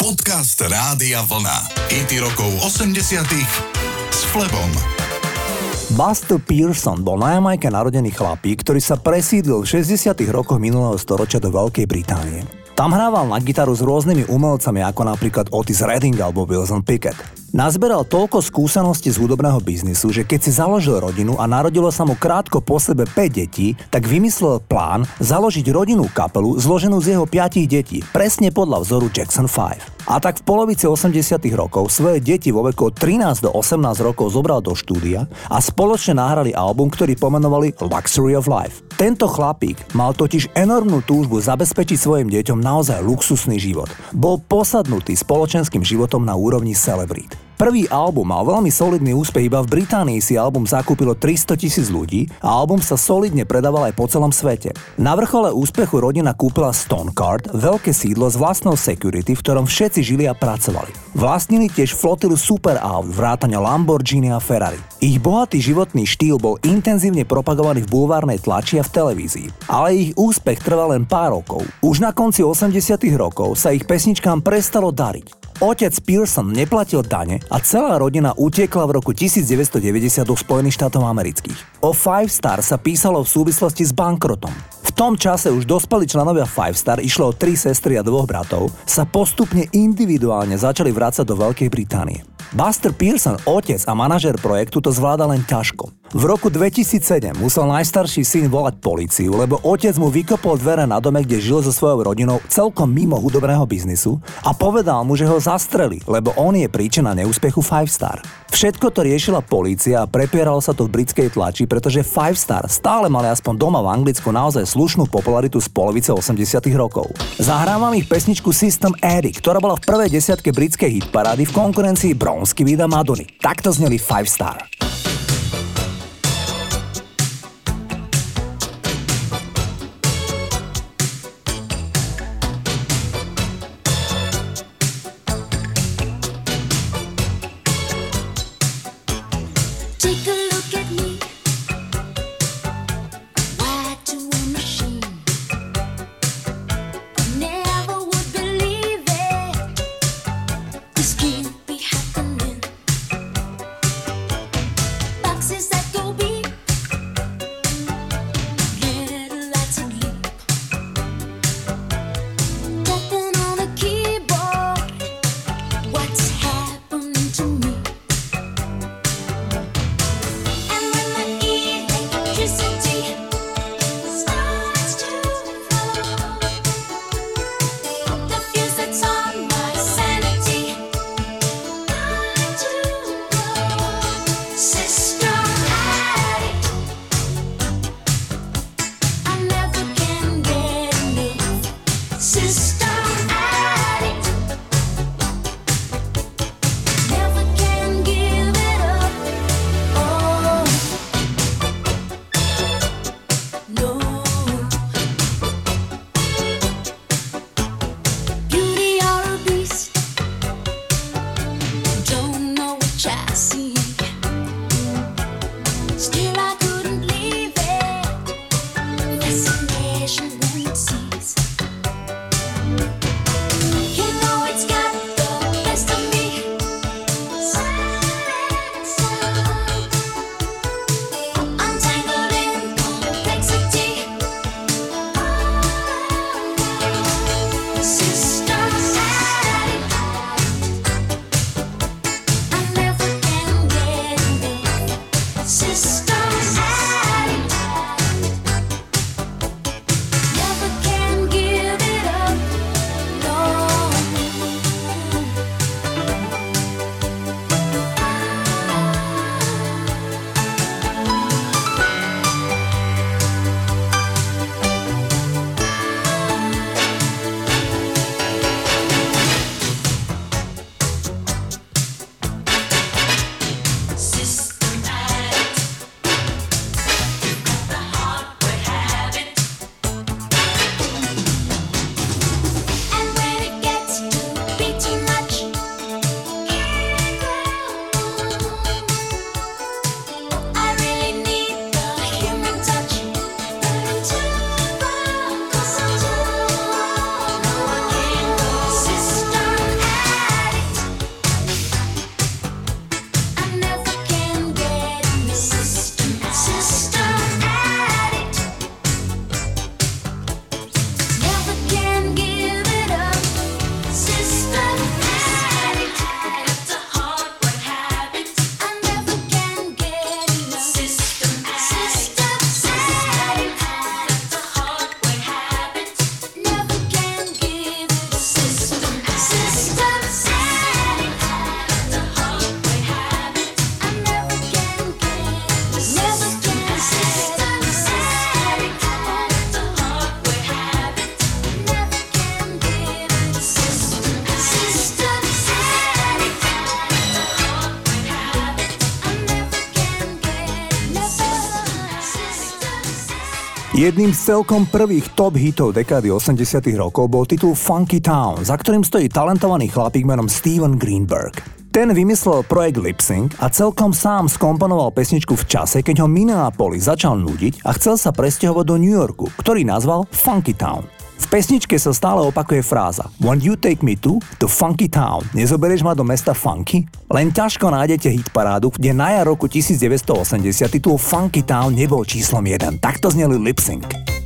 Podcast Rádia Vlna. IT rokov 80 s Flebom. Buster Pearson bol na Jamajke narodený chlapík, ktorý sa presídlil v 60. rokoch minulého storočia do Veľkej Británie. Tam hrával na gitaru s rôznymi umelcami ako napríklad Otis Redding alebo Wilson Pickett. Nazberal toľko skúseností z hudobného biznisu, že keď si založil rodinu a narodilo sa mu krátko po sebe 5 detí, tak vymyslel plán založiť rodinnú kapelu zloženú z jeho 5 detí, presne podľa vzoru Jackson 5. A tak v polovici 80 rokov svoje deti vo veku od 13 do 18 rokov zobral do štúdia a spoločne nahrali album, ktorý pomenovali Luxury of Life. Tento chlapík mal totiž enormnú túžbu zabezpečiť svojim deťom naozaj luxusný život. Bol posadnutý spoločenským životom na úrovni celebrít. Prvý album mal veľmi solidný úspech, iba v Británii si album zakúpilo 300 tisíc ľudí a album sa solidne predával aj po celom svete. Na vrchole úspechu rodina kúpila Stonecard, veľké sídlo s vlastnou security, v ktorom všetci žili a pracovali. Vlastnili tiež flotilu super aut, vrátania Lamborghini a Ferrari. Ich bohatý životný štýl bol intenzívne propagovaný v bulvárnej tlači a v televízii. Ale ich úspech trval len pár rokov. Už na konci 80 rokov sa ich pesničkám prestalo dariť. Otec Pearson neplatil dane a celá rodina utiekla v roku 1990 do Spojených štátov amerických. O Five Star sa písalo v súvislosti s bankrotom. V tom čase už dospelí členovia Five Star, išlo o tri sestry a dvoch bratov, sa postupne individuálne začali vrácať do Veľkej Británie. Buster Pearson, otec a manažer projektu, to zvláda len ťažko. V roku 2007 musel najstarší syn volať policiu, lebo otec mu vykopol dvere na dome, kde žil so svojou rodinou celkom mimo hudobného biznisu a povedal mu, že ho zastreli, lebo on je príčina neúspechu Five Star. Všetko to riešila polícia a prepieralo sa to v britskej tlači, pretože Five Star stále mali aspoň doma v Anglicku naozaj slušnú popularitu z polovice 80 rokov. Zahrávam ich pesničku System Eddy, ktorá bola v prvej desiatke britskej hitparády v konkurencii Bronsky Vida Madony. Takto zneli Five Star. Jedným z celkom prvých top hitov dekády 80 rokov bol titul Funky Town, za ktorým stojí talentovaný chlapík menom Steven Greenberg. Ten vymyslel projekt Lipsync a celkom sám skomponoval pesničku v čase, keď ho Minneapolis začal nudiť a chcel sa presťahovať do New Yorku, ktorý nazval Funky Town. V pesničke sa stále opakuje fráza When you take me to, to funky town, nezoberieš ma do mesta funky? Len ťažko nájdete hit parádu, kde na jar roku 1980 titul Funky Town nebol číslom 1. Takto zneli Lip Sync.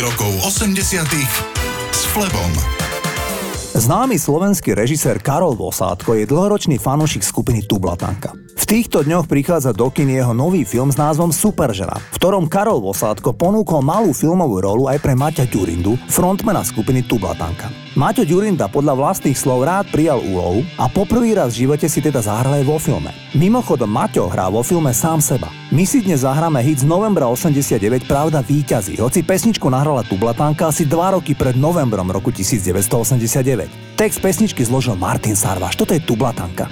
Rokov 80 s Flebom. Známy slovenský režisér Karol Vosátko je dlhoročný fanúšik skupiny Tublatanka. Týchto dňoch prichádza do kin jeho nový film s názvom Superžena, v ktorom Karol Vosátko ponúkol malú filmovú rolu aj pre Maťa Ďurindu, frontmana skupiny Tublatanka. Maťo Ďurinda podľa vlastných slov rád prijal úlohu a poprvý raz v živote si teda zahral aj vo filme. Mimochodom Maťo hrá vo filme sám seba. My si dnes zahráme hit z novembra 89 Pravda víťazí, hoci pesničku nahrala Tublatánka asi 2 roky pred novembrom roku 1989. Text pesničky zložil Martin Sarvaš, toto je Tublatanka.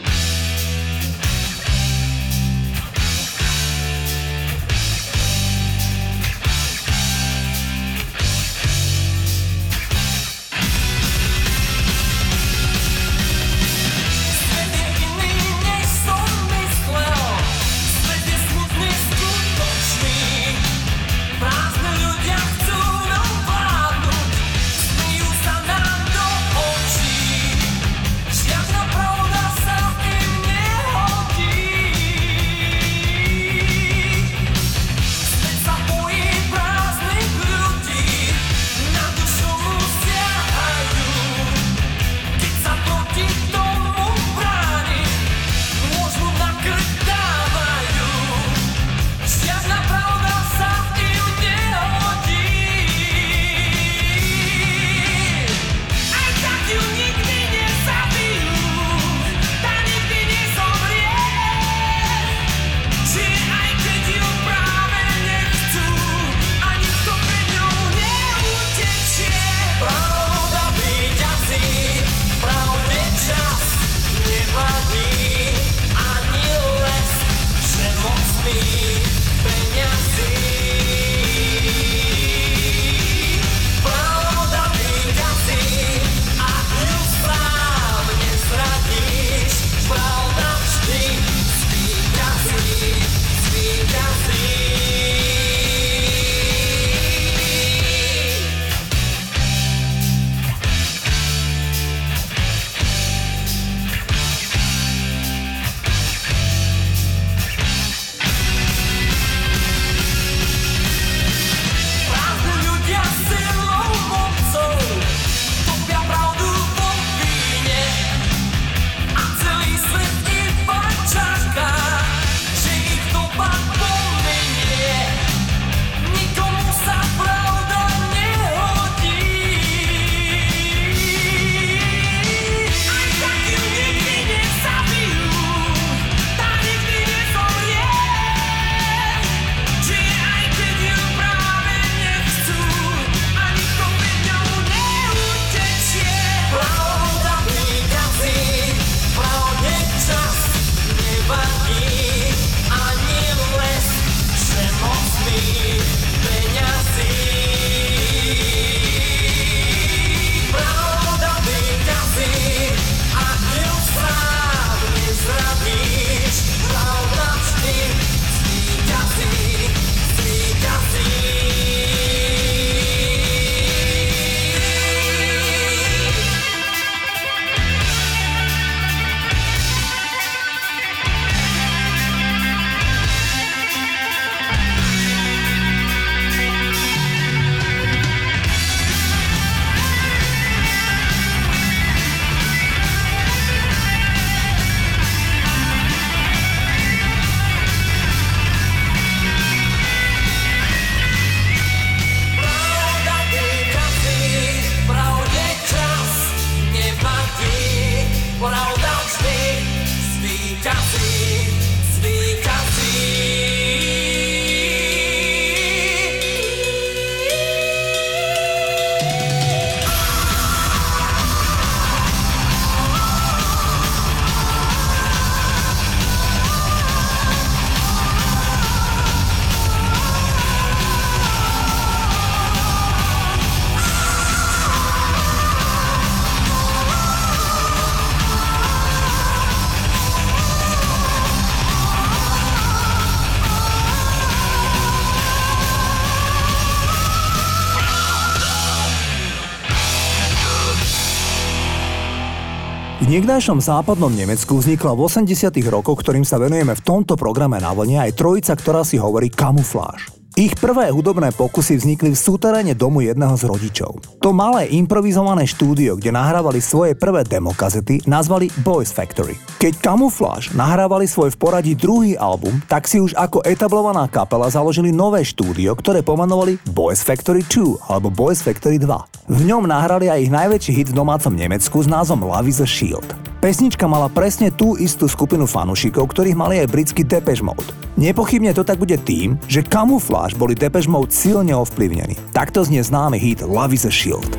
Niekdajšom západnom Nemecku vznikla v 80 rokoch, ktorým sa venujeme v tomto programe na vlne, aj trojica, ktorá si hovorí kamufláž. Ich prvé hudobné pokusy vznikli v súteréne domu jedného z rodičov. To malé improvizované štúdio, kde nahrávali svoje prvé demokazety, nazvali Boys Factory. Keď Camouflage nahrávali svoj v poradí druhý album, tak si už ako etablovaná kapela založili nové štúdio, ktoré pomenovali Boys Factory 2 alebo Boys Factory 2. V ňom nahrali aj ich najväčší hit v domácom Nemecku s názvom Love is a Shield. Pesnička mala presne tú istú skupinu fanúšikov, ktorých mali aj britský Depeche Mode. Nepochybne to tak bude tým, že Camouflage boli Depeche Mode silne ovplyvnení. Takto znie známy hit Love is a Shield.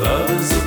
Love is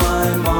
my mind.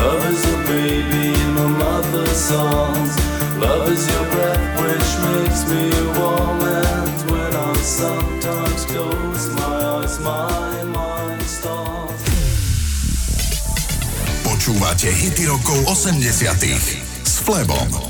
Love is a baby, my mother's arms. Love is your breath, which makes me warm, and when I sometimes close my eyes, my mind starts. Počúvate hity rokov 80. s Flebom.